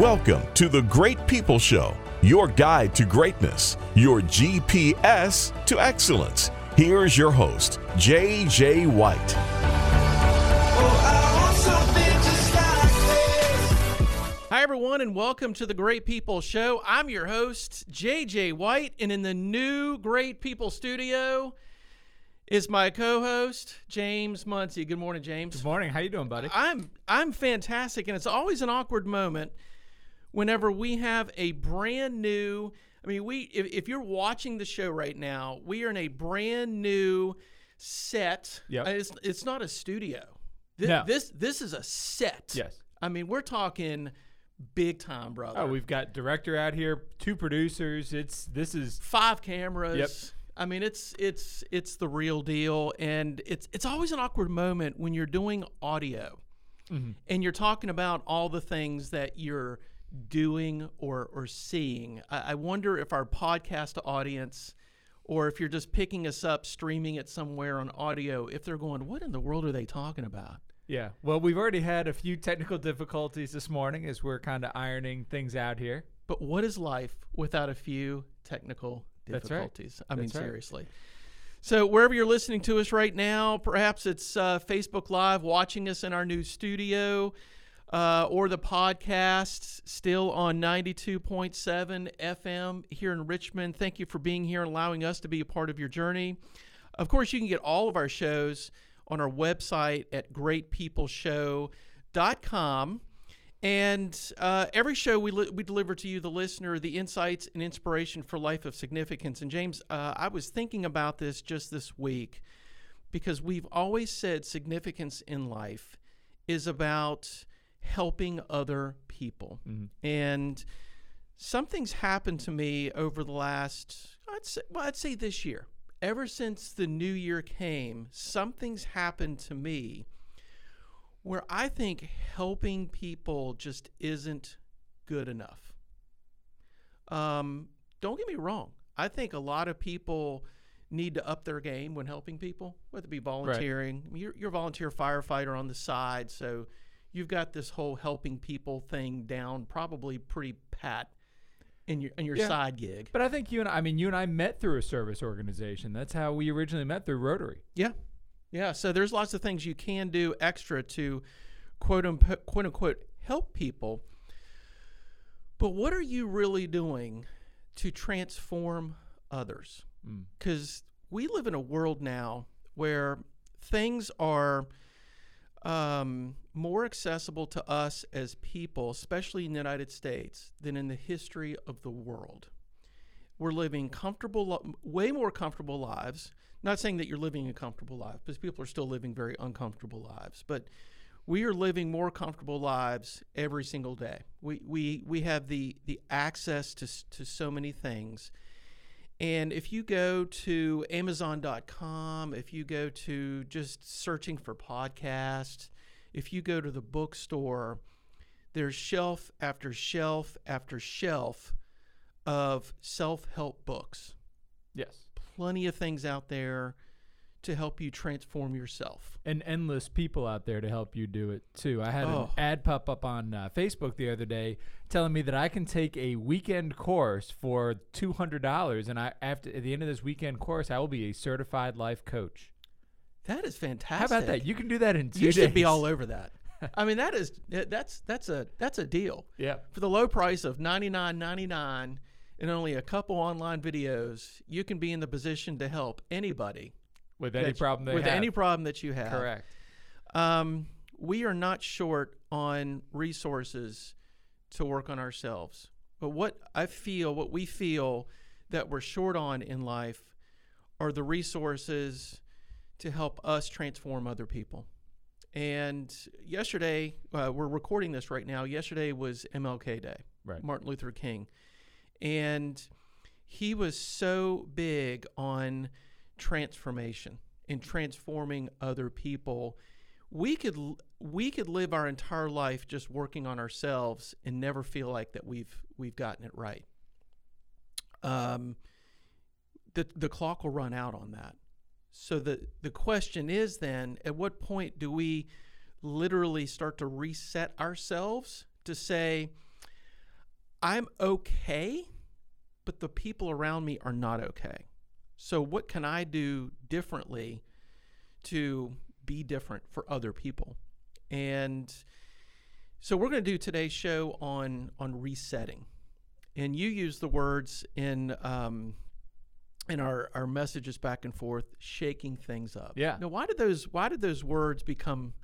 Welcome to the Great People Show, your guide to greatness, your GPS to excellence. Here's your host, J.J. White. Hi, everyone, and welcome to the Great People Show. I'm your host, JJ White, and in the new Great People studio is my co-host, James Muncie. Good morning, James. Good morning. How you doing, buddy? I'm I'm fantastic, and it's always an awkward moment whenever we have a brand new. I mean, we if, if you're watching the show right now, we are in a brand new set. Yep. Uh, It's it's not a studio. Thi- No. This this is a set. Yes. I mean, we're talking big time, brother. Oh, we've got director out here, two producers. It's this is five cameras. Yep. I mean, it's it's it's the real deal, and it's it's always an awkward moment when you're doing audio, Mm-hmm. and you're talking about all the things that you're doing or or seeing. I, I wonder if our podcast audience, or if you're just picking us up, streaming it somewhere on audio, if they're going, "What in the world are they talking about?" yeah. Well, we've already had a few technical difficulties this morning as we're kind of ironing things out here. But what is life without a few technical That's right. difficulties? I mean, right. seriously. So, wherever you're listening to us right now, perhaps it's uh, Facebook Live, watching us in our new studio, uh, or the podcast still on 92.7 FM here in Richmond. Thank you for being here and allowing us to be a part of your journey. Of course, you can get all of our shows on our website at greatpeopleshow.com. And uh, every show we, li- we deliver to you, the listener, the insights and inspiration for life of significance. And James, uh, I was thinking about this just this week because we've always said significance in life is about helping other people. And something's happened to me over the last, I'd say, well, I'd say this year. Ever since the new year came, something's happened to me where I think helping people just isn't good enough. Um, don't get me wrong. I think a lot of people need to up their game when helping people, whether it be volunteering. I mean, you're, you're a volunteer firefighter on the side, so you've got this whole helping people thing down probably pretty pat in your in your Yeah. side gig. But I think you and I mean you and I met through a service organization. That's how we originally met through Rotary. Yeah. Yeah. So there's lots of things you can do extra to quote unquote, quote unquote help people. But what are you really doing to transform others? Mm. Because we live in a world now where things are um, more accessible to us as people, especially in the United States, than in the history of the world we're living comfortable, way more comfortable lives. Not saying that you're living a comfortable life, because people are still living very uncomfortable lives. But we are living more comfortable lives every single day. We we we have the the access to to so many things. And if you go to Amazon.com, if you go to just searching for podcasts, if you go to the bookstore, there's shelf after shelf after shelf of self help books. Yes. Plenty of things out there to help you transform yourself. And endless people out there to help you do it too. I had Oh. an ad pop up on uh, Facebook the other day telling me that I can take a weekend course for two hundred dollars, and I after at the end of this weekend course, I will be a certified life coach. That is fantastic. How about that? You can do that in two You should be all over that. I mean, that is that's that's a that's a deal. Yeah. For the low price of ninety nine ninety nine and only a couple online videos, you can be in the position to help anybody With any problem they with have. any problem that you have. Correct. Um, we are not short on resources to work on ourselves. But what I feel, what we feel that we're short on in life are the resources to help us transform other people. And yesterday, uh, we're recording this right now. Yesterday was MLK Day, Right. Martin Luther King. And he was so big on transformation and transforming other people. We could we could live our entire life just working on ourselves and never feel like that we've we've gotten it right. Um, the the clock will run out on that. So the the question is then, at what point do we literally start to reset ourselves to say, I'm okay, but the people around me are not okay. So, what can I do differently to be different for other people? And so, we're going to do today's show on on resetting. And you use the words in um, in our, our messages back and forth, shaking things up. Yeah. Now, why did those why did those words become?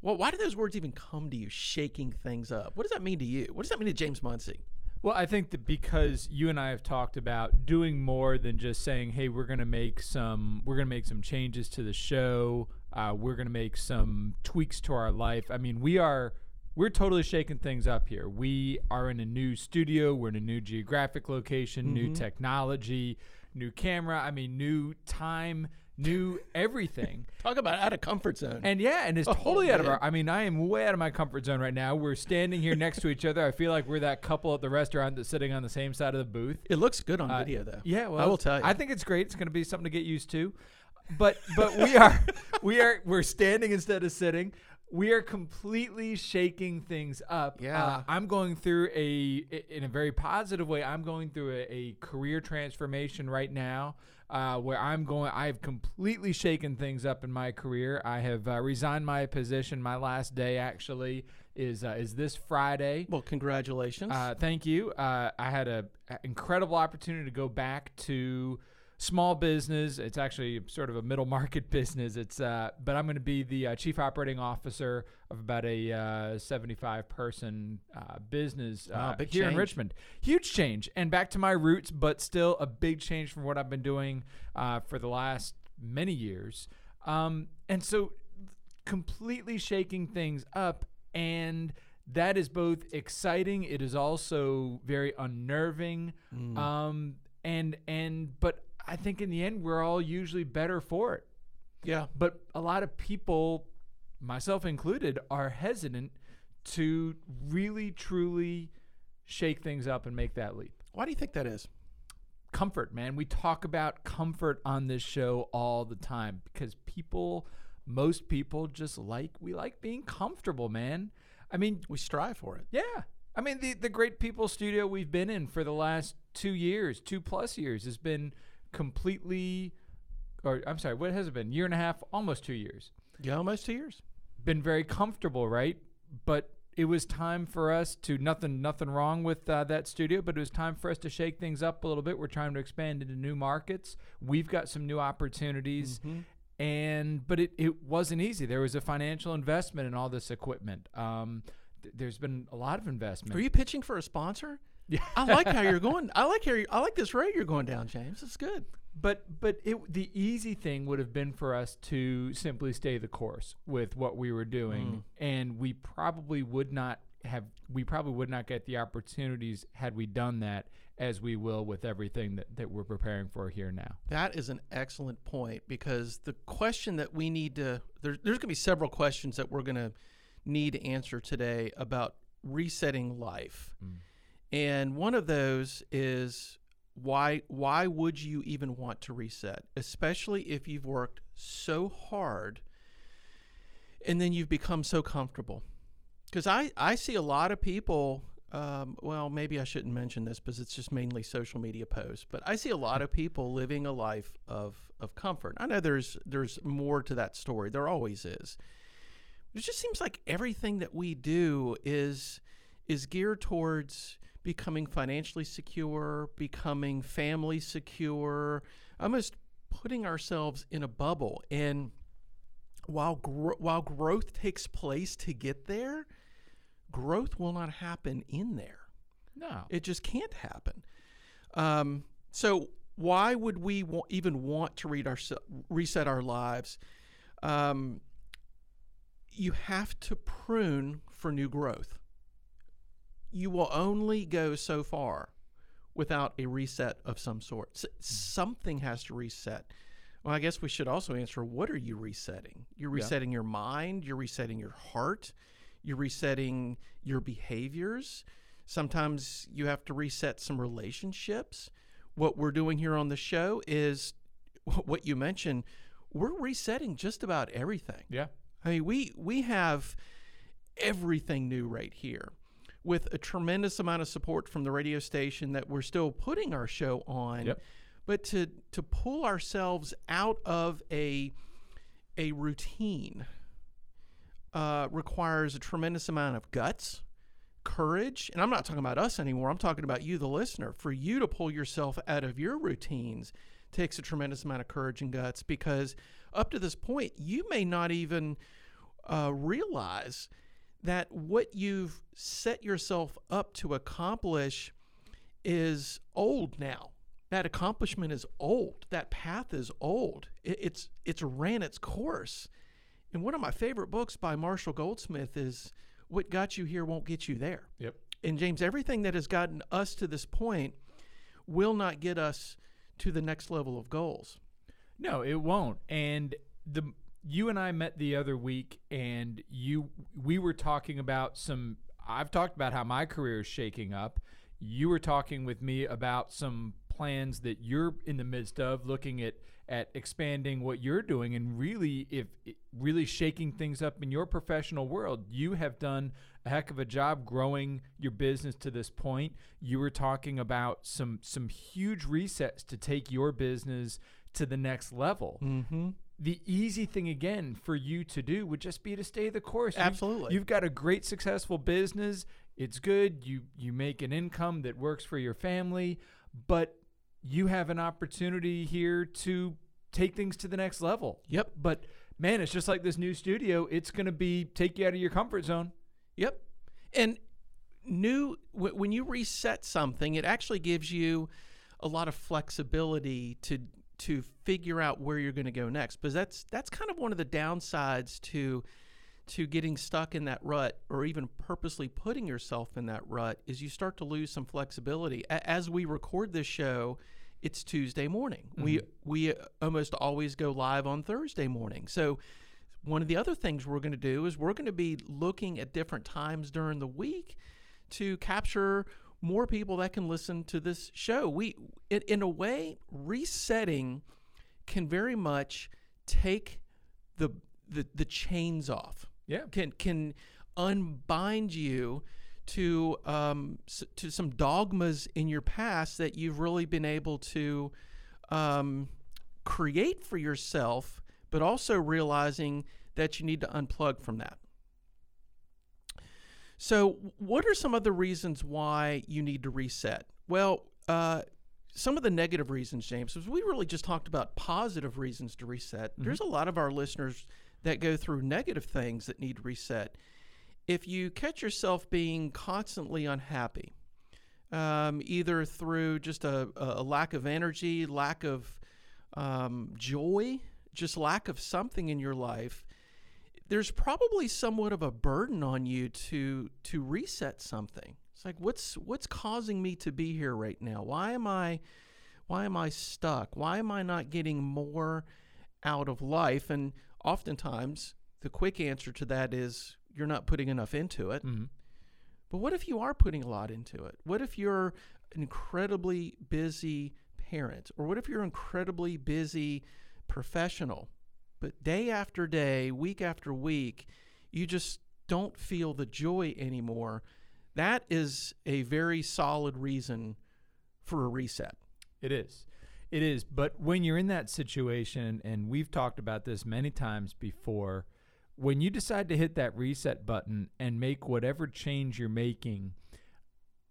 Well, why did those words even come to you? Shaking things up. What does that mean to you? What does that mean to James Muncie? Well, I think that because you and I have talked about doing more than just saying, "Hey, we're going to make some we're going to make some changes to the show. Uh, we're going to make some tweaks to our life." I mean, we are we're totally shaking things up here. We are in a new studio. We're in a new geographic location, new technology, new camera. I mean, new time, new everything. Talk about out of comfort zone. And yeah, and it's Oh, totally out of our. I mean, I am way out of my comfort zone right now. We're standing here next to each other. I feel like we're that couple at the restaurant that's sitting on the same side of the booth. it looks good on Uh, video, though. Yeah, well, I will tell you. I think it's great. It's going to be something to get used to. But but we are we are we're standing instead of sitting. We are completely shaking things up. Yeah. Uh, I'm going through a in a very positive way. I'm going through a, a career transformation right now. Uh, where I'm going, I've completely shaken things up in my career. I have uh, resigned my position. My last day actually is uh, is this Friday. well, congratulations. Uh, thank you. Uh, I had a a incredible opportunity to go back to small business. It's actually sort of a middle market business. It's uh, but I'm going to be the uh, chief operating officer of about a uh, 75 person uh, business Wow, uh, here in. Richmond. Huge change and back to my roots, but still a big change from what I've been doing uh, for the last many years. Um, and so completely shaking things up and that is both exciting it is also very unnerving Mm. um and and but i think in the end we're all usually better for it yeah. but a lot of people myself included are hesitant to really truly shake things up and make that leap Why do you think that is? comfort, man. We talk about comfort on this show all the time because people, most people just like, we like being comfortable, man. I mean, We strive for it. yeah. I mean, the, the Great People studio we've been in for the last two years, two plus years, has been completely, or I'm sorry, what has it been? Year and a half, almost two years. Yeah, almost two years. Been very comfortable, right? But it was time for us to nothing nothing wrong with uh, that studio, but it was time for us to shake things up a little bit. We're trying to expand into new markets. We've got some new opportunities, and but it, it wasn't easy. There was a financial investment in all this equipment. Um, th- there's been a lot of investment. Are you pitching for a sponsor? Yeah. I like how you're going. I like how you, I like this road you're going down, James. It's good. But but it the easy thing would have been for us to simply stay the course with what we were doing, mm. and we probably would not have we probably would not get the opportunities had we done that as we will with everything that, that we're preparing for here now. That is an excellent point because the question that we need to there, there's going to be several questions that we're going to need to answer today about resetting life. Mm. And one of those is why why would you even want to reset, especially if you've worked so hard and then you've become so comfortable? Because I, I see a lot of people, um, well, maybe I shouldn't mention this because it's just mainly social media posts, but I see a lot of people living a life of, of comfort. I know there's there's more to that story. There always is. It just seems like everything that we do is is geared towards becoming financially secure, becoming family secure, almost putting ourselves in a bubble. And while gro- while growth takes place to get there, growth will not happen in there. No. It just can't happen. Um, so why would we wa- even want to read our reset our lives? Um, you have to prune for new growth. You will only go so far without a reset of some sort. S- something has to reset. Well, I guess we should also answer what are you resetting? You're resetting your mind, you're resetting your heart, you're resetting your behaviors. Sometimes you have to reset some relationships. What we're doing here on the show is what you mentioned, we're resetting just about everything. Yeah. I mean, we we have everything new right here. With a tremendous amount of support from the radio station that we're still putting our show on. Yep. But to to pull ourselves out of a a routine uh, requires a tremendous amount of guts, courage, and I'm not talking about us anymore. I'm talking about you, the listener. For you to pull yourself out of your routines takes a tremendous amount of courage and guts because up to this point, you may not even uh, realize that what you've set yourself up to accomplish is old now. That accomplishment is old. That path is old. It, it's it's ran its course. And one of my favorite books by Marshall Goldsmith is "What Got You Here Won't Get You There." Yep. And James, everything that has gotten us to this point will not get us to the next level of goals. No, it won't. And the you and I met the other week, and you we were talking about some. I've talked about how my career is shaking up. You were talking with me about some plans that you're in the midst of, looking at at expanding what you're doing, and really, if really shaking things up in your professional world. You have done a heck of a job growing your business to this point. You were talking about some some huge resets to take your business to the next level. Mm-hmm. The easy thing again for you to do would just be to stay the course. You've- Absolutely. You've, got a great successful business. It's good. You you make an income that works for your family, but you have an opportunity here to take things to the next level. Yep. But man, it's just like this new studio. It's going to be take you out of your comfort zone. Yep. And new w- when you reset something, it actually gives you a lot of flexibility to to figure out where you're going to go next. Because that's that's kind of one of the downsides to to getting stuck in that rut or even purposely putting yourself in that rut is you start to lose some flexibility. A- as we record this show, it's Tuesday morning. We mm-hmm. we almost always go live on Thursday morning. So one of the other things we're going to do is we're going to be looking at different times during the week to capture more people that can listen to this show. We in, in a way resetting can very much take the the, the chains off Yeah. can can unbind you to um, s- to some dogmas in your past that you've really been able to um, create for yourself, but also realizing that you need to unplug from that. So, what are some other reasons why you need to reset? Well, uh, some of the negative reasons, James, is we really just talked about positive reasons to reset. There's a lot of our listeners that go through negative things that need to reset. If you catch yourself being constantly unhappy, um, either through just a, a lack of energy, lack of um, joy, just lack of something in your life, there's probably somewhat of a burden on you to to reset something. It's like what's what's causing me to be here right now? Why am I why am I stuck? Why am I not getting more out of life? And oftentimes the quick answer to that is you're not putting enough into it. Mm-hmm. But what if you are putting a lot into it? What if you're an incredibly busy parent? Or what if you're an incredibly busy professional? But day after day, week after week, you just don't feel the joy anymore. That is a very solid reason for a reset. It is. It is. But when you're in that situation, and we've talked about this many times before, when you decide to hit that reset button and make whatever change you're making,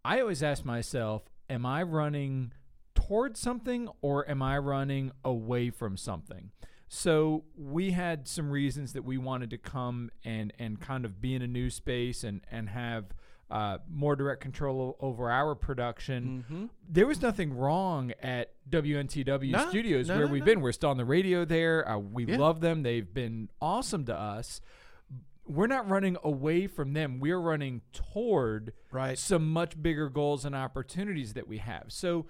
I always ask myself, am I running towards something or am I running away from something? So we had some reasons that we wanted to come and, and kind of be in a new space and, and have uh, more direct control o- over our production Mm-hmm. there was nothing wrong at WNTW No, Studios no, where no, we've been. We're still on the radio there. Uh, we Yeah. love them. They've been awesome to us. We're not running away from them. We're running toward Right. some much bigger goals and opportunities that we have. So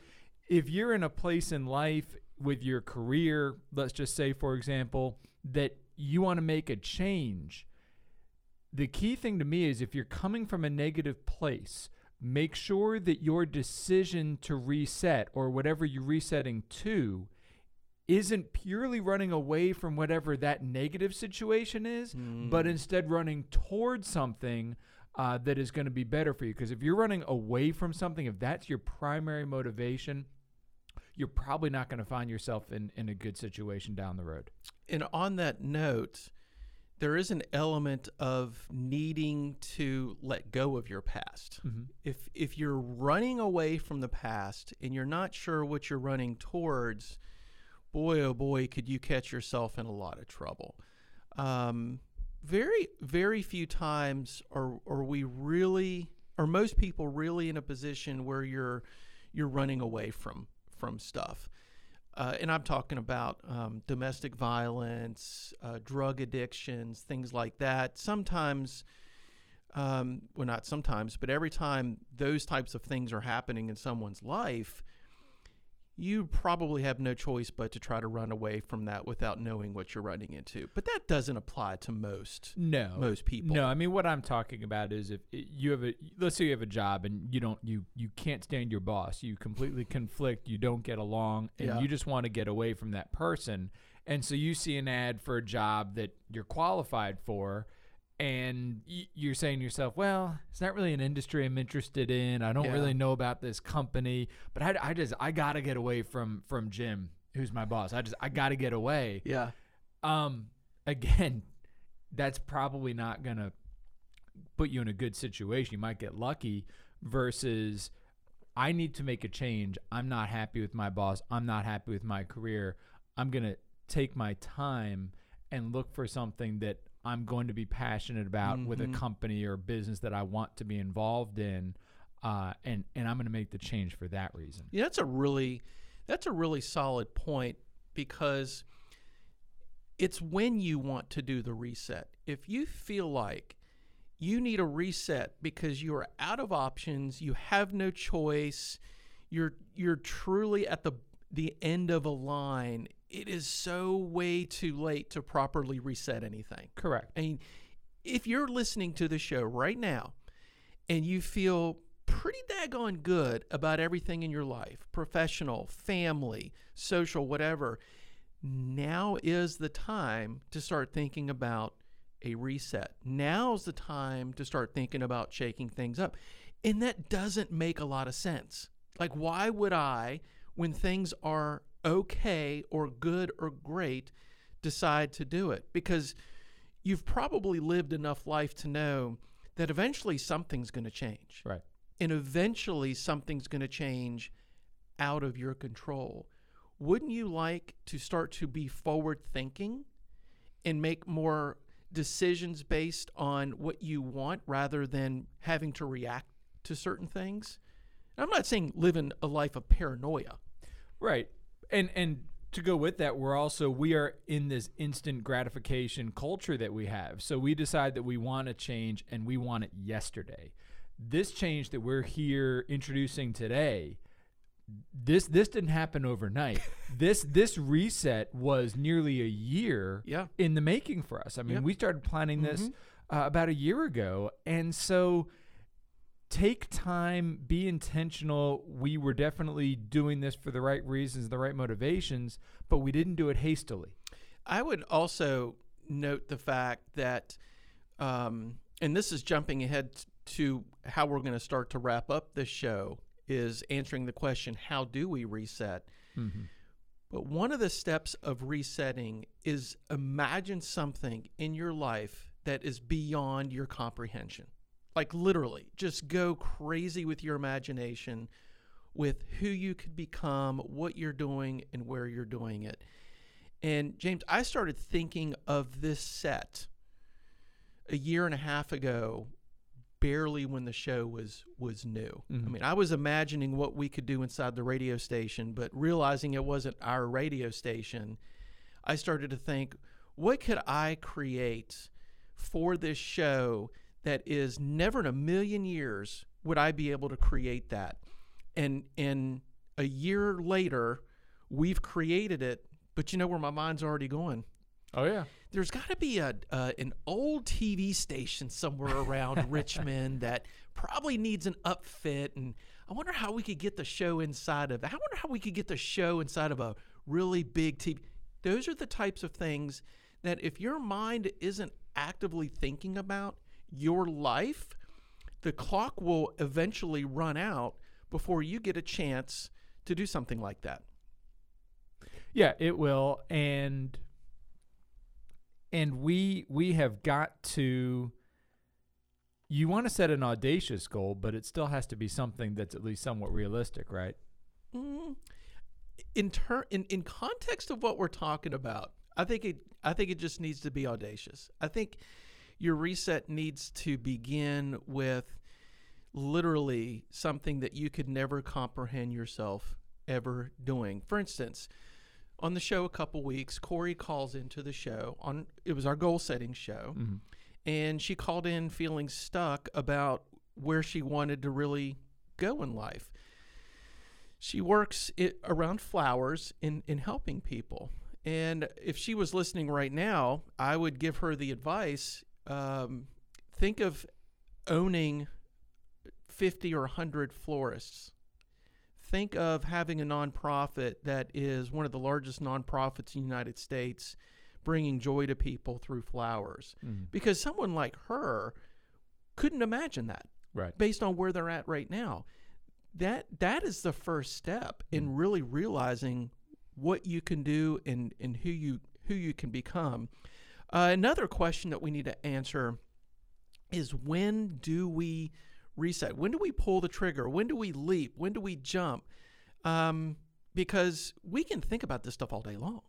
if you're in a place in life with your career, let's just say, for example, that you want to make a change, the key thing to me is if you're coming from a negative place, make sure that your decision to reset or whatever you're resetting to isn't purely running away from whatever that negative situation is, but instead running towards something uh, that is going to be better for you. Because if you're running away from something, if that's your primary motivation, you're probably not going to find yourself in, in a good situation down the road. And on that note, there is an element of needing to let go of your past. Mm-hmm. If if you're running away from the past and you're not sure what you're running towards, boy oh boy, could you catch yourself in a lot of trouble. Um, very very few times are are we really or most people really in a position where you're you're running away from from stuff. Uh, and I'm talking about um, domestic violence, uh, drug addictions, things like that. Sometimes, um, well, not sometimes, but every time those types of things are happening in someone's life, you probably have no choice but to try to run away from that without knowing what you're running into. But that doesn't apply to most No, most people. No, I mean what I'm talking about is if you have a let's say you have a job and you don't you you can't stand your boss, you completely conflict, you don't get along, and Yeah. you just want to get away from that person, and so you see an ad for a job that you're qualified for. And you're saying to yourself, well, it's not really an industry I'm interested in. I don't Yeah. really know about this company, but I, I just I gotta get away from from Jim, who's my boss. I just I gotta get away. Yeah. Um, again, that's probably not gonna put you in a good situation. You might get lucky versus I need to make a change. I'm not happy with my boss. I'm not happy with my career. I'm gonna take my time and look for something that I'm going to be passionate about with a Mhm. company or business that I want to be involved in. Uh, and and I'm going to make the change for that reason. Yeah, that's a really that's a really solid point because it's when you want to do the reset. If you feel like you need a reset because you are out of options, you have no choice, you're you're truly at the the end of a line, it is so way too late to properly reset anything. Correct. I mean, if you're listening to the show right now and you feel pretty daggone good about everything in your life professional, family, social, whatever now is the time to start thinking about a reset. Now's the time to start thinking about shaking things up. And that doesn't make a lot of sense. Like, why would I, when things are okay or good or great, decide to do it? Because you've probably lived enough life to know that eventually something's going to change. Right. And eventually something's going to change out of your control. Wouldn't you like to start to be forward thinking and make more decisions based on what you want rather than having to react to certain things? I'm not saying living a life of paranoia. Right. And and to go with that, we're also we are in this instant gratification culture that we have. So we decide that we want to change and we want it yesterday. This change that we're here introducing today, this this didn't happen overnight. this this reset was nearly a year Yeah. in the making for us. I mean, Yep. we started planning this Mhm. uh, about a year ago, and so take time, be intentional. We were definitely doing this for the right reasons, the right motivations, but we didn't do it hastily. I would also note the fact that, um, and this is jumping ahead to how we're going to start to wrap up this show, is answering the question, how do we reset? But one of the steps of resetting is imagine something in your life that is beyond your comprehension. Like literally, just go crazy with your imagination with who you could become, what you're doing, and where you're doing it. And James, I started thinking of this set a year and a half ago, barely when the show was was new. I Mhm. mean, I was imagining what we could do inside the radio station, but realizing it wasn't our radio station, I started to think, what could I create for this show that is never in a million years would I be able to create that? And and a year later, we've created it, but you know where my mind's already going? Oh yeah. there's got to be a uh, an old TV station somewhere around Richmond that probably needs an upfit, and I wonder how we could get the show inside of. I wonder how we could get the show inside of a really big TV. Those are the types of things that if your mind isn't actively thinking about your life, the clock will eventually run out before you get a chance to do something like that. Yeah, it will, and and we we have got to. You want to set an audacious goal, but it still has to be something that's at least somewhat realistic, right? Mm, in ter- in in context of what we're talking about, I think it I think it just needs to be audacious. I think your reset needs to begin with literally something that you could never comprehend yourself ever doing. For instance, on the show a couple weeks, Corey calls into the show on it was our goal setting show, Mm-hmm. and she called in feeling stuck about where she wanted to really go in life. She works it, around flowers in, in helping people. And if she was listening right now, I would give her the advice um, think of owning 50 or 100 florists. Think of having a nonprofit that is one of the largest nonprofits in the United States, bringing joy to people through flowers. Mm-hmm. Because someone like her couldn't imagine that Right. based on where they're at right now. That that is the first step in really realizing what you can do and, and who you who you can become. Uh, another question that we need to answer is when do we reset? When do we pull the trigger? When do we leap? When do we jump? Um, because we can think about this stuff all day long,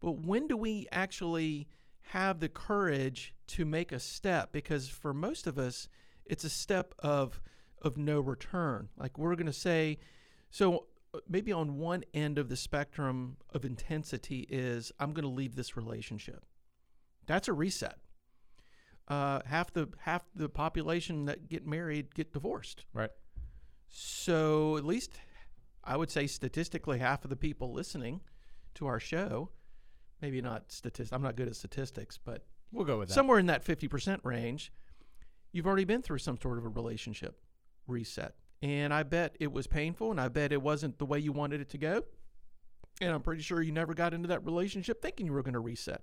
but when do we actually have the courage to make a step? Because for most of us, it's a step of of no return. Like we're going to say, so uh, maybe on one end of the spectrum of intensity is I'm going to leave this relationship. That's a reset. Uh, half the half the population that get married get divorced. Right. So at least I would say statistically, half of the people listening to our show, maybe not statistics. I'm not good at statistics, but We'll go with that. somewhere in that 50% range, you've already been through some sort of a relationship reset. And I bet it was painful and I bet it wasn't the way you wanted it to go. And I'm pretty sure you never got into that relationship thinking you were going to reset.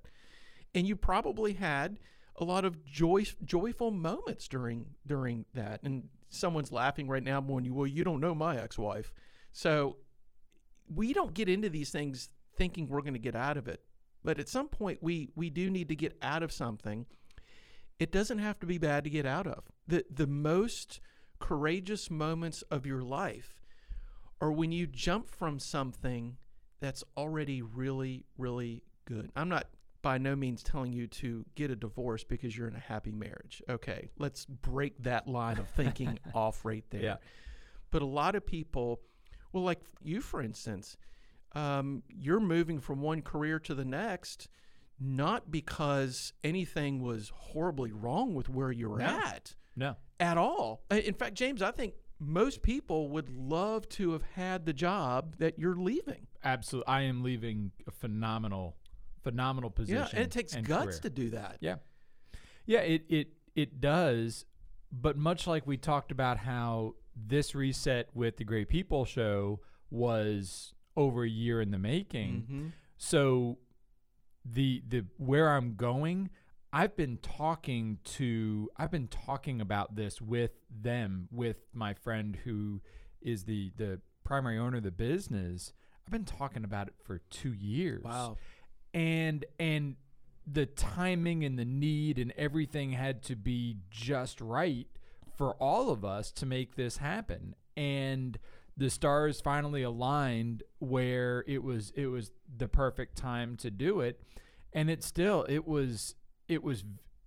And you probably had a lot of joy, joyful moments during during that. And someone's laughing right now you, well, you don't know my ex-wife. So we don't get into these things thinking we're going to get out of it. But at some point, we we do need to get out of something. It doesn't have to be bad to get out of. the The most courageous moments of your life are when you jump from something that's already really really good. I'm not by no means telling you to get a divorce because you're in a happy marriage. Okay, let's break that line of thinking off right there. Yeah. But a lot of people, well, like you, for instance, um, you're moving from one career to the next, not because anything was horribly wrong with where you're No. at no. at all. In fact, James, I think most people would love to have had the job that you're leaving. Absolutely. I am leaving a phenomenal, phenomenal position. Yeah, and it takes guts career. to do that. Yeah. Yeah, it it it does, but much like we talked about how this reset with the Great People show was over a year in the making. Mhm. So the the where I'm going, I've been talking to I've been talking about this with them, with my friend who is the the primary owner of the business. I've been talking about it for 2 years Wow. And and the timing and the need and everything had to be just right for all of us to make this happen. And the stars finally aligned where it was it was the perfect time to do it. And it still it was it was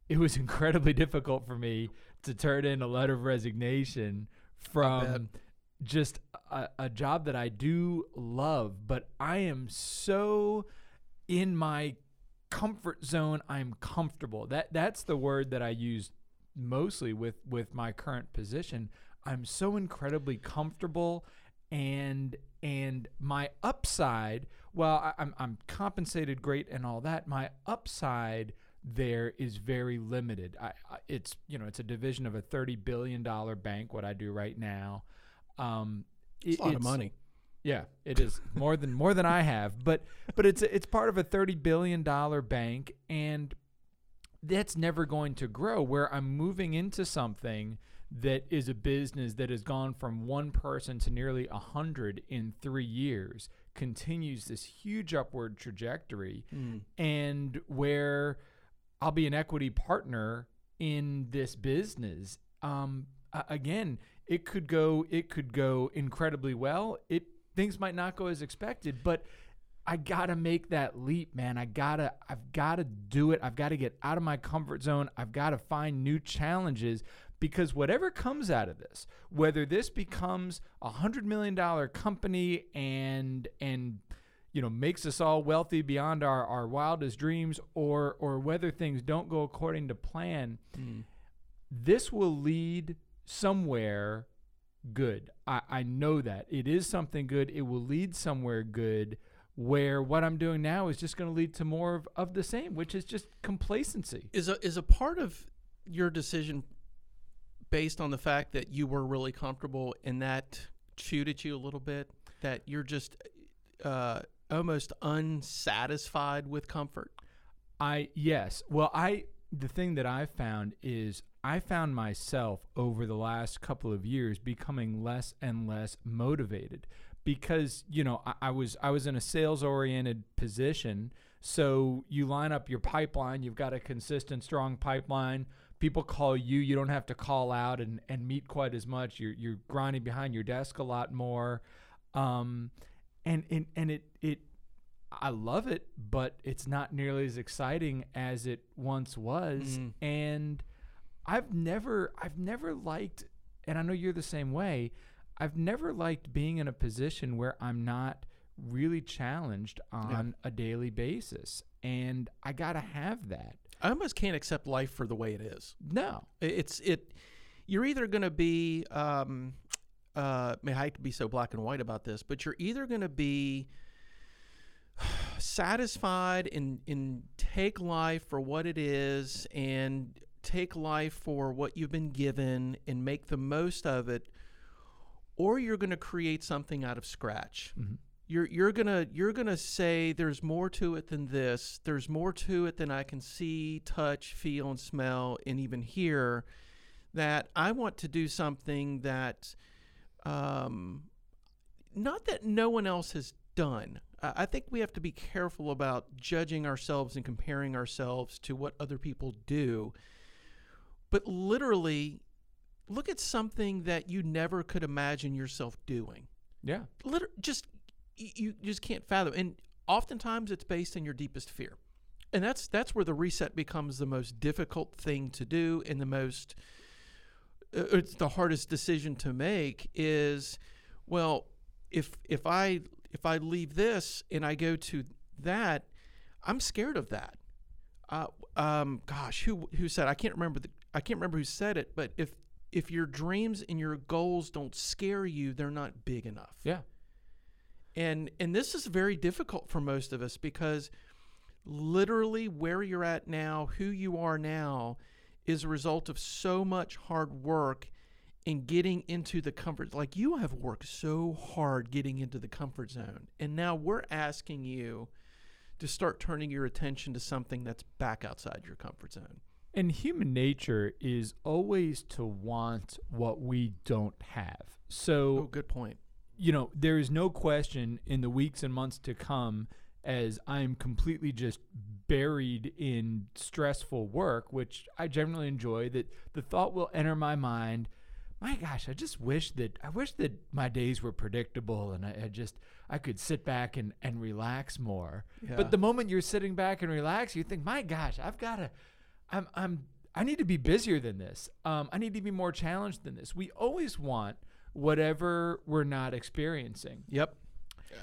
it was incredibly difficult for me to turn in a letter of resignation from just a, a job that I do love, but I am so in my comfort zone. I'm comfortable. That that's the word that I use mostly with with my current position. I'm so incredibly comfortable and and my upside well I, I'm, I'm compensated great and all that my upside there is very limited I, I it's you know it's a division of a 30 billion dollar bank what I do right now um It's a lot of money. Yeah, it is more than more than I have, but but it's it's part of a thirty billion dollar bank, and that's never going to grow. Where I'm moving into something that is a business that has gone from one person to nearly a hundred in three years continues this huge upward trajectory, and where I'll be an equity partner in this business. Um, again, it could go it could go incredibly well. It things might not go as expected, but I gotta make that leap, man. I gotta I've gotta do it. I've gotta get out of my comfort zone. I've gotta find new challenges because whatever comes out of this, whether this becomes a hundred million dollar company and and you know makes us all wealthy beyond our, our wildest dreams or or whether things don't go according to plan hmm. this will lead somewhere good I, I know that it is something good it will lead somewhere good where what i'm doing now is just going to lead to more of, of the same which is just complacency Is a is a part of your decision based on the fact that you were really comfortable and that chewed at you a little bit? That you're just uh, almost unsatisfied with comfort? I yes. Well, I the thing that I found is I found myself over the last couple of years becoming less and less motivated because you know I, I was I was in a sales oriented position. So you line up your pipeline. You've got a consistent, strong pipeline. People call you. You don't have to call out and, and meet quite as much. You're you're grinding behind your desk a lot more, um, and and and it it I love it, but it's not nearly as exciting as it once was. Mhm. And I've never I've never liked and I know you're the same way. I've never liked being in a position where I'm not really challenged on a daily basis. And I got to have that. I almost can't accept life for the way it is. No. It's it. You're either going to be. Um, uh, I hate to be so black and white about this, but you're either going to be satisfied and and take life for what it is, and take life for what you've been given, and make the most of it, or you're going to create something out of scratch. You're you're gonna you're gonna say there's more to it than this. There's more to it than I can see, touch, feel, and smell, and even hear. That I want to do something that, um, not that no one else has done. I I think we have to be careful about judging ourselves and comparing ourselves to what other people do. But literally, look at something that you never could imagine yourself doing. Yeah. liter- just you just can't fathom. And oftentimes it's based in your deepest fear. And that's that's where the reset becomes the most difficult thing to do and the most uh, it's the hardest decision to make is well if if i if i leave this and i go to that i'm scared of that. Uh, um, gosh who who said i can't remember the i can't remember who said it but if if your dreams and your goals don't scare you they're not big enough Yeah. and and this is very difficult for most of us because literally where you're at now who you are now is a result of so much hard work in getting into the comfort like you have worked so hard getting into the comfort zone and now we're asking you to start turning your attention to something that's back outside your comfort zone And human nature is always to want what we don't have. So oh good point you know, there is no question in the weeks and months to come as I'm completely just buried in stressful work, which I generally enjoy, that the thought will enter my mind, my gosh, I just wish that I wish that my days were predictable and I, I just I could sit back and, and relax more. Yeah. But the moment you're sitting back and relax, you think, my gosh, I've gotta I'm I'm I need to be busier than this. Um, I need to be more challenged than this. We always want whatever we're not experiencing. yep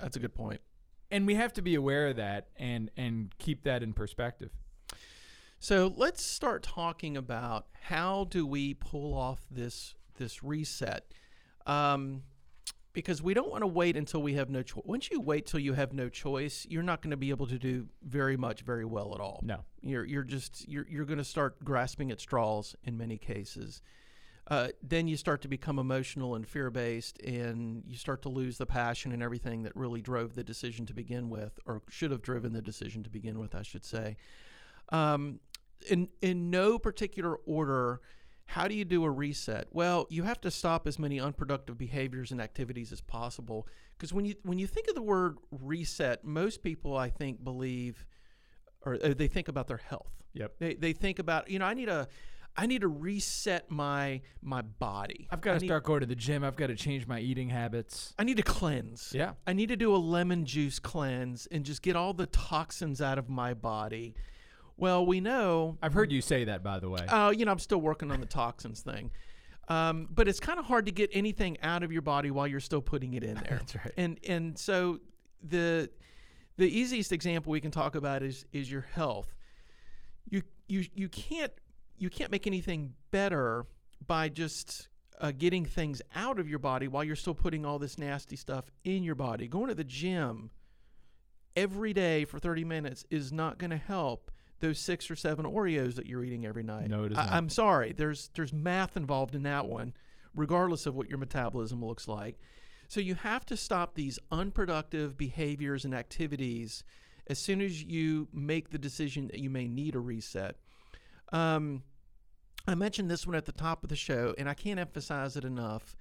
that's a good point. And we have to be aware of that and and keep that in perspective. So let's start talking about how do we pull off this this reset, um, because we don't want to wait until we have no choice. Once you wait till you have no choice, you're not going to be able to do very much, very well at all. No. You're you're just you're you're going to start grasping at straws in many cases. Uh, then you start to become emotional and fear based, and you start to lose the passion and everything that really drove the decision to begin with, or should have driven the decision to begin with, I should say. Um, in in no particular order, How do you do a reset? Well, you have to stop as many unproductive behaviors and activities as possible. Because when you when you think of the word reset, most people I think believe, or uh, they think about their health. Yep. They they think about you know I need a I need to reset my my body. I've got to need- start going to the gym. I've got to change my eating habits. I need to cleanse. Yeah. I need to do a lemon juice cleanse and just get all the toxins out of my body. Well, we know I've heard you say that, by the way. Oh, you know, I'm still working on the toxins thing. Um, but it's kind of hard to get anything out of your body while you're still putting it in there. That's right. And and so the the easiest example we can talk about is is your health. You you you can't you can't make anything better by just uh, getting things out of your body while you're still putting all this nasty stuff in your body. Going to the gym every day for 30 minutes is not going to help those six or seven Oreos that you're eating every night. No, it is I, not. I'm sorry. There's there's math involved in that one, regardless of what your metabolism looks like. So you have to stop these unproductive behaviors and activities as soon as you make the decision that you may need a reset. Um, I mentioned this one at the top of the show, and I can't emphasize it enough.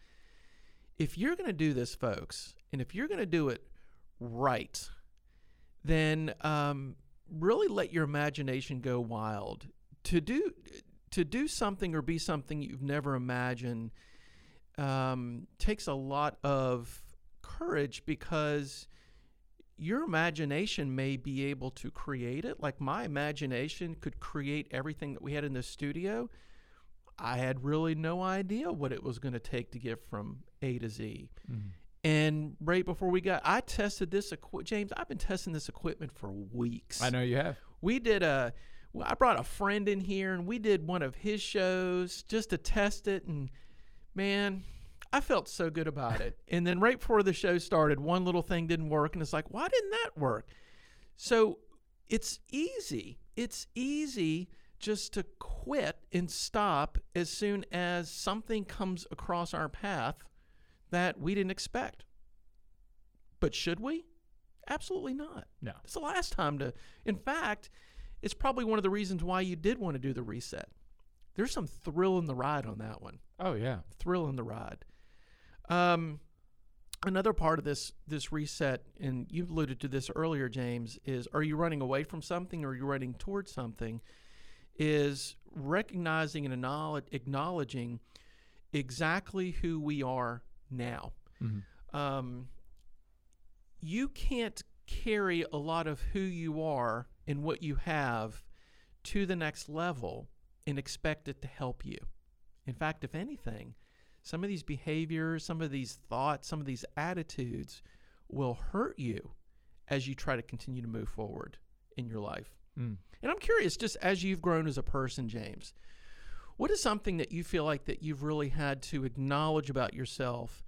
If you're going to do this, folks, and if you're going to do it right, then um, really let your imagination go wild. To do to do something or be something you've never imagined um, takes a lot of courage because your imagination may be able to create it. Like my imagination could create everything that we had in the studio. I had really no idea what it was going to take to get from A to Z. And right before we got, I tested this equi- James. I've been testing this equipment for weeks. I know you have. We did a. I brought a friend in here, and we did one of his shows just to test it. And man, I felt so good about it. And then right before the show started, one little thing didn't work, and it's like, why didn't that work? So it's easy. It's easy just to quit and stop as soon as something comes across our path that we didn't expect. But should we? Absolutely not. No. It's the last time to. In fact, it's probably one of the reasons why you did want to do the reset. There's some thrill in the ride on that one. Oh yeah. Thrill in the ride. Um, another part of this this reset, and you alluded to this earlier, James, is are you running away from something or are you running towards something? Is recognizing and acknowledging exactly who we are now. Um, you can't carry a lot of who you are and what you have to the next level and expect it to help you. In fact, if anything, some of these behaviors, some of these thoughts, some of these attitudes will hurt you as you try to continue to move forward in your life. Mm. And I'm curious, just as you've grown as a person, James, what is something that you feel like that you've really had to acknowledge about yourself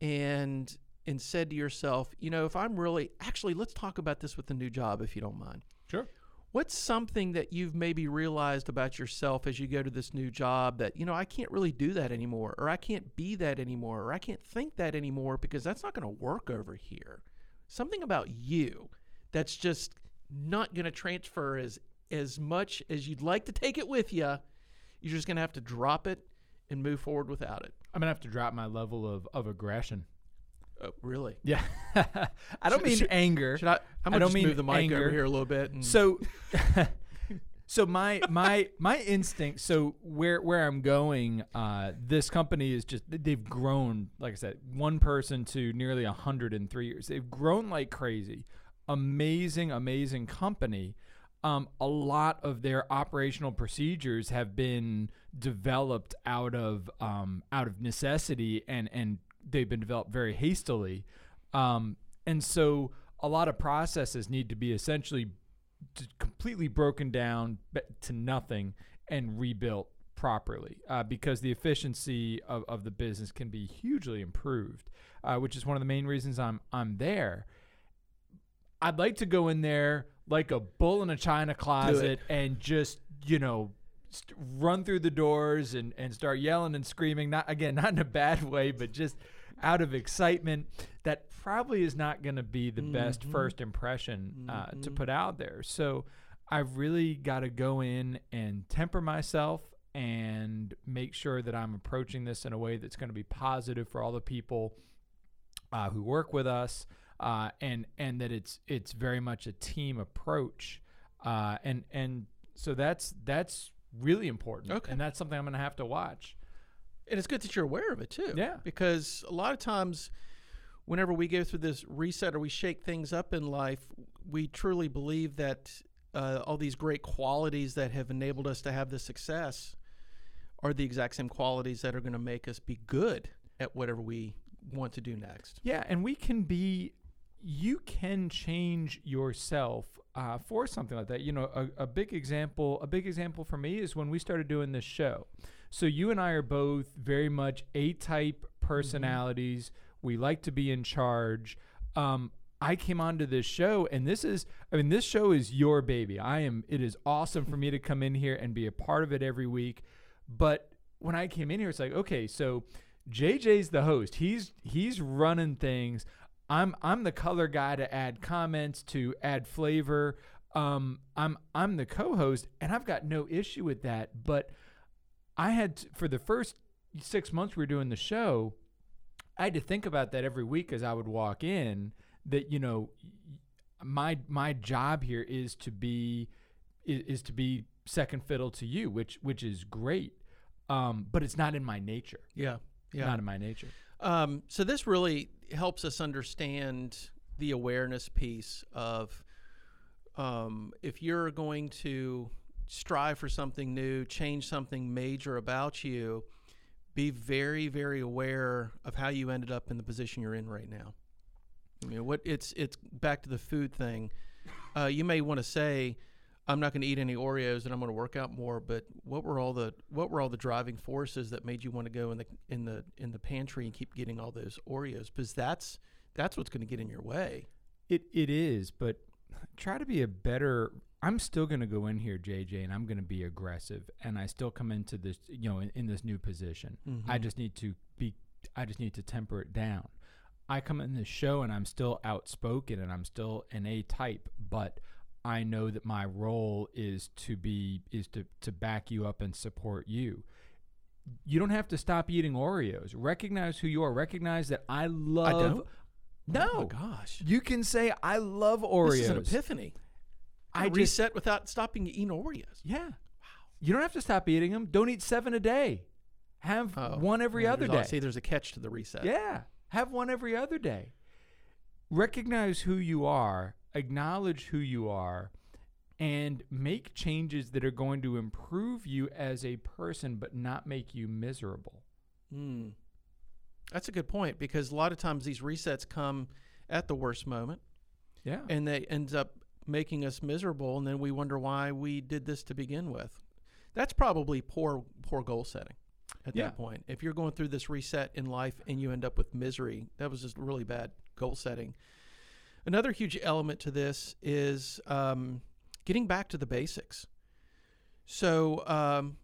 and and said to yourself, you know, if I'm really actually let's talk about this with the new job if you don't mind. Sure. What's something that you've maybe realized about yourself as you go to this new job that, you know, I can't really do that anymore, or I can't be that anymore, or I can't think that anymore because that's not going to work over here? Something about you that's just not going to transfer as as much as you'd like to take it with you. You're just going to have to drop it and move forward without it. I'm gonna have to drop my level of, of aggression. Oh, really? Yeah. I don't Should- mean should- anger. Should I? I'm gonna just move the mic anger. over here a little bit. And, So, so my my my instinct. So where where I'm going, uh, this company is just they've grown. Like I said, one person to nearly a hundred in three years. They've grown like crazy. Amazing, amazing company. Um, a lot of their operational procedures have been developed out of um, out of necessity, and and they've been developed very hastily. Um, and so a lot of processes need to be essentially completely broken down to nothing and rebuilt properly uh, because the efficiency of, of the business can be hugely improved, uh, which is one of the main reasons I'm I'm there. I'd like to go in there like a bull in a china closet and just you know st- run through the doors and and start yelling and screaming. Not again, not in a bad way, but just out of excitement. That probably is not going to be the best first impression uh, to put out there. So I've really got to go in and temper myself and make sure that I'm approaching this in a way that's going to be positive for all the people uh, who work with us, uh, and and that it's it's very much a team approach, uh, and and so that's that's really important, Okay. and that's something I'm going to have to watch. And it's good that you're aware of it too. Yeah. Because a lot of times, whenever we go through this reset or we shake things up in life, we truly believe that uh, all these great qualities that have enabled us to have this success are the exact same qualities that are going to make us be good at whatever we want to do next. Yeah, and we can be, you can change yourself uh, for something like that. You know, a, a big example, a big example for me is when we started doing this show. So you and I are both very much A-type personalities. We like to be in charge. Um, I came onto this show, and this is, I mean, this show is your baby. I am. It is awesome for me to come in here and be a part of it every week. But when I came in here, it's like, okay, so JJ's the host. He's he's running things. I'm I'm the color guy to add comments, to add flavor. Um, I'm I'm the co-host, and I've got no issue with that. But I had to, for the first six months we were doing the show, I had to think about that every week as I would walk in. That you know, my my job here is to be is, is to be second fiddle to you, which which is great. Um, but it's not in my nature. Yeah. Yeah. Not in my nature. Um, so this really helps us understand the awareness piece of um, if you're going to strive for something new, change something major about you, be very, very aware of how you ended up in the position you're in right now. I mean, what it's it's back to the food thing. Uh, you may want to say, I'm not going to eat any Oreos and I'm going to work out more. But what were all the what were all the driving forces that made you want to go in the in the in the pantry and keep getting all those Oreos? Because that's that's what's going to get in your way. It it is, but try to be a better. I'm still going to go in here, JJ, and I'm going to be aggressive, and I still come into this, you know, in, in this new position. Mm-hmm. I just need to be. I just need to temper it down. I come in this show and I'm still outspoken and I'm still an A type, but I know that my role is to be is to to back you up and support you. You don't have to stop eating Oreos. Recognize who you are. Recognize that I love. don't? No, Oh my gosh. you can say I love Oreos. This is an epiphany. I I just reset without stopping eating Oreos. yeah. You don't have to stop eating them. Don't eat seven a day. Have Oh, one every yeah, other there's al- day. See, there's a catch to the reset. Yeah. Have one every other day. Recognize who you are, acknowledge who you are, and make changes that are going to improve you as a person but not make you miserable. Mm. That's a good point because a lot of times these resets come at the worst moment Yeah. and they end up making us miserable and then we wonder why we did this to begin with. That's probably poor poor goal setting at Yeah. that point. If you're going through this reset in life and you end up with misery, that was just really bad goal setting. Another huge element to this is um, getting back to the basics. So um,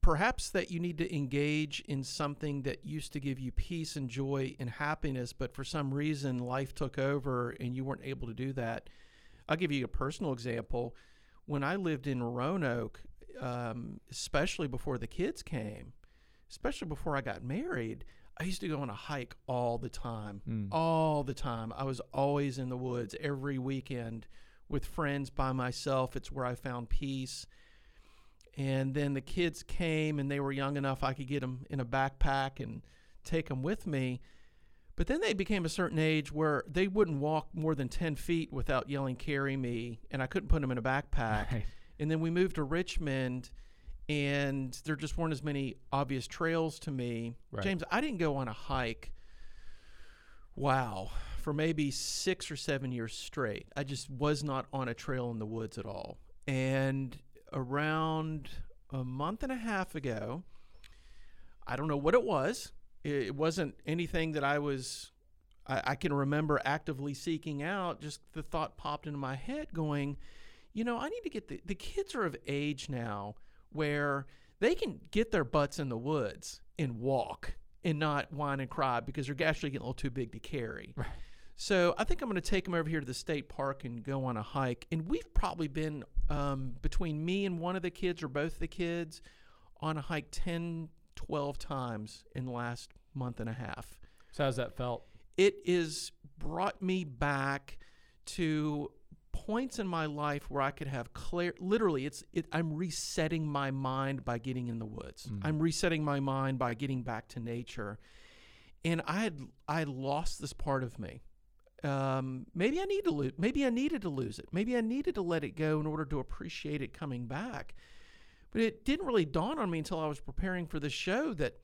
perhaps that you need to engage in something that used to give you peace and joy and happiness, but for some reason life took over and you weren't able to do that. I'll give you a personal example. When I lived in Roanoke, um, especially before the kids came, especially before I got married, I used to go on a hike all the time. Mm. All the time. I was always in the woods every weekend with friends by myself. It's where I found peace. And then the kids came and they were young enough I could get them in a backpack and take them with me. But then they became a certain age where they wouldn't walk more than 10 feet without yelling, carry me. And I couldn't put them in a backpack. Right. And then we moved to Richmond, and there just weren't as many obvious trails to me. Right. James, I didn't go on a hike, wow, for maybe six or seven years straight. I just was not on a trail in the woods at all. And around a month and a half ago, I don't know what it was. It wasn't anything that I was, I, I can remember actively seeking out. Just the thought popped into my head going, you know, I need to get the, the kids are of age now where they can get their butts in the woods and walk and not whine and cry because they're actually getting a little too big to carry. Right. So I think I'm going to take them over here to the state park and go on a hike. And we've probably been um, between me and one of the kids or both the kids on a hike 10, 12 times in the last month and a half. So how's that felt? It is brought me back to points in my life where I could have clear literally it's it, I'm resetting my mind by getting in the woods. I'm resetting my mind by getting back to nature. And I had I lost this part of me. Um, maybe I need to lose. Maybe I needed to lose it. Maybe I needed to let it go in order to appreciate it coming back. But it didn't really dawn on me until I was preparing for the show that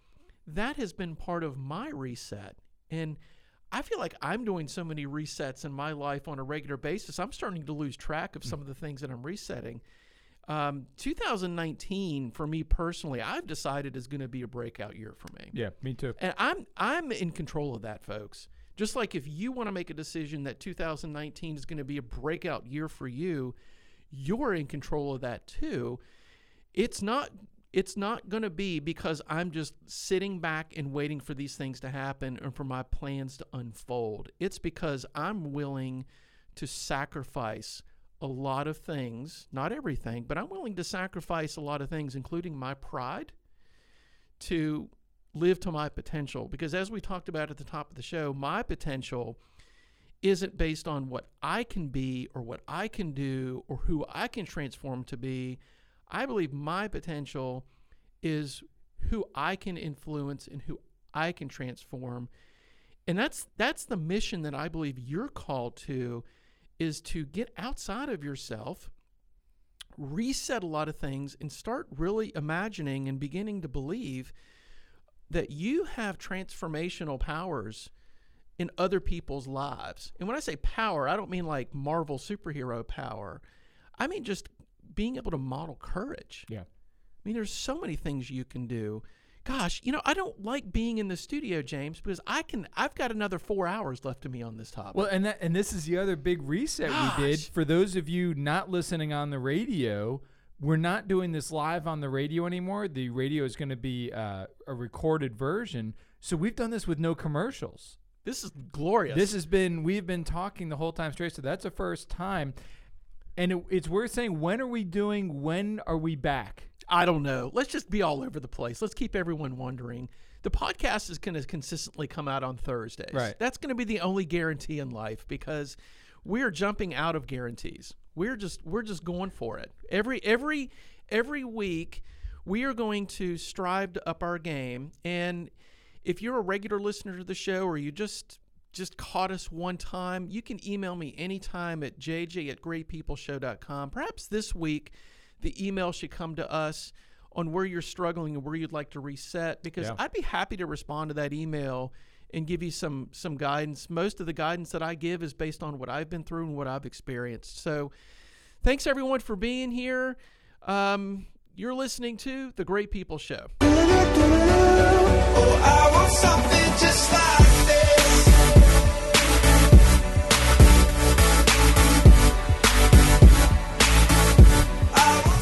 that has been part of my reset. And I feel like I'm doing so many resets in my life on a regular basis. I'm starting to lose track of some of the things that I'm resetting. Um, 2019 for me personally, I've decided is going to be a breakout year for me. Yeah, me too. And I'm I'm in control of that, folks. Just like if you want to make a decision that 2019 is going to be a breakout year for you, you're in control of that too. It's not it's not going to be because I'm just sitting back and waiting for these things to happen and for my plans to unfold. It's because I'm willing to sacrifice a lot of things, not everything, but I'm willing to sacrifice a lot of things including my pride to live to my potential because as we talked about at the top of the show my potential isn't based on what I can be or what I can do or who I can transform to be I believe my potential is who I can influence and who I can transform and that's that's the mission that I believe you're called to is to get outside of yourself reset a lot of things and start really imagining and beginning to believe that you have transformational powers in other people's lives. And when I say power, I don't mean like Marvel superhero power. I mean just being able to model courage. Yeah. I mean, there's so many things you can do. Gosh, you know, I don't like being in the studio, James, because I can. I've got another four hours left to me on this topic. Well, and that and this is the other big reset we did. For those of you not listening on the radio, we're not doing this live on the radio anymore. The radio is going to be uh, a recorded version. So we've done this with no commercials. this is glorious. This has been we've been talking the whole time straight. So that's the first time, and it, it's worth saying. When are we doing? When are we back? I don't know. Let's just be all over the place. Let's keep everyone wondering. The podcast is going to consistently come out on Thursdays. Right. That's going to be the only guarantee in life because we're jumping out of guarantees. We're just we're just going for it. Every every every week we are going to strive to up our game and if you're a regular listener to the show or you just just caught us one time, you can email me anytime at jj at greatpeopleshow.com. Perhaps this week the email should come to us on where you're struggling and where you'd like to reset because Yeah. I'd be happy to respond to that email and give you some some guidance. Most of the guidance that I give is based on what I've been through and what I've experienced. So thanks everyone for being here. Um, you're listening to The Great People Show. Oh,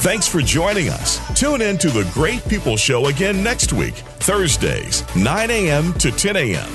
Thanks for joining us. Tune in to The Great People Show again next week, Thursdays, 9 a.m. to 10 a.m.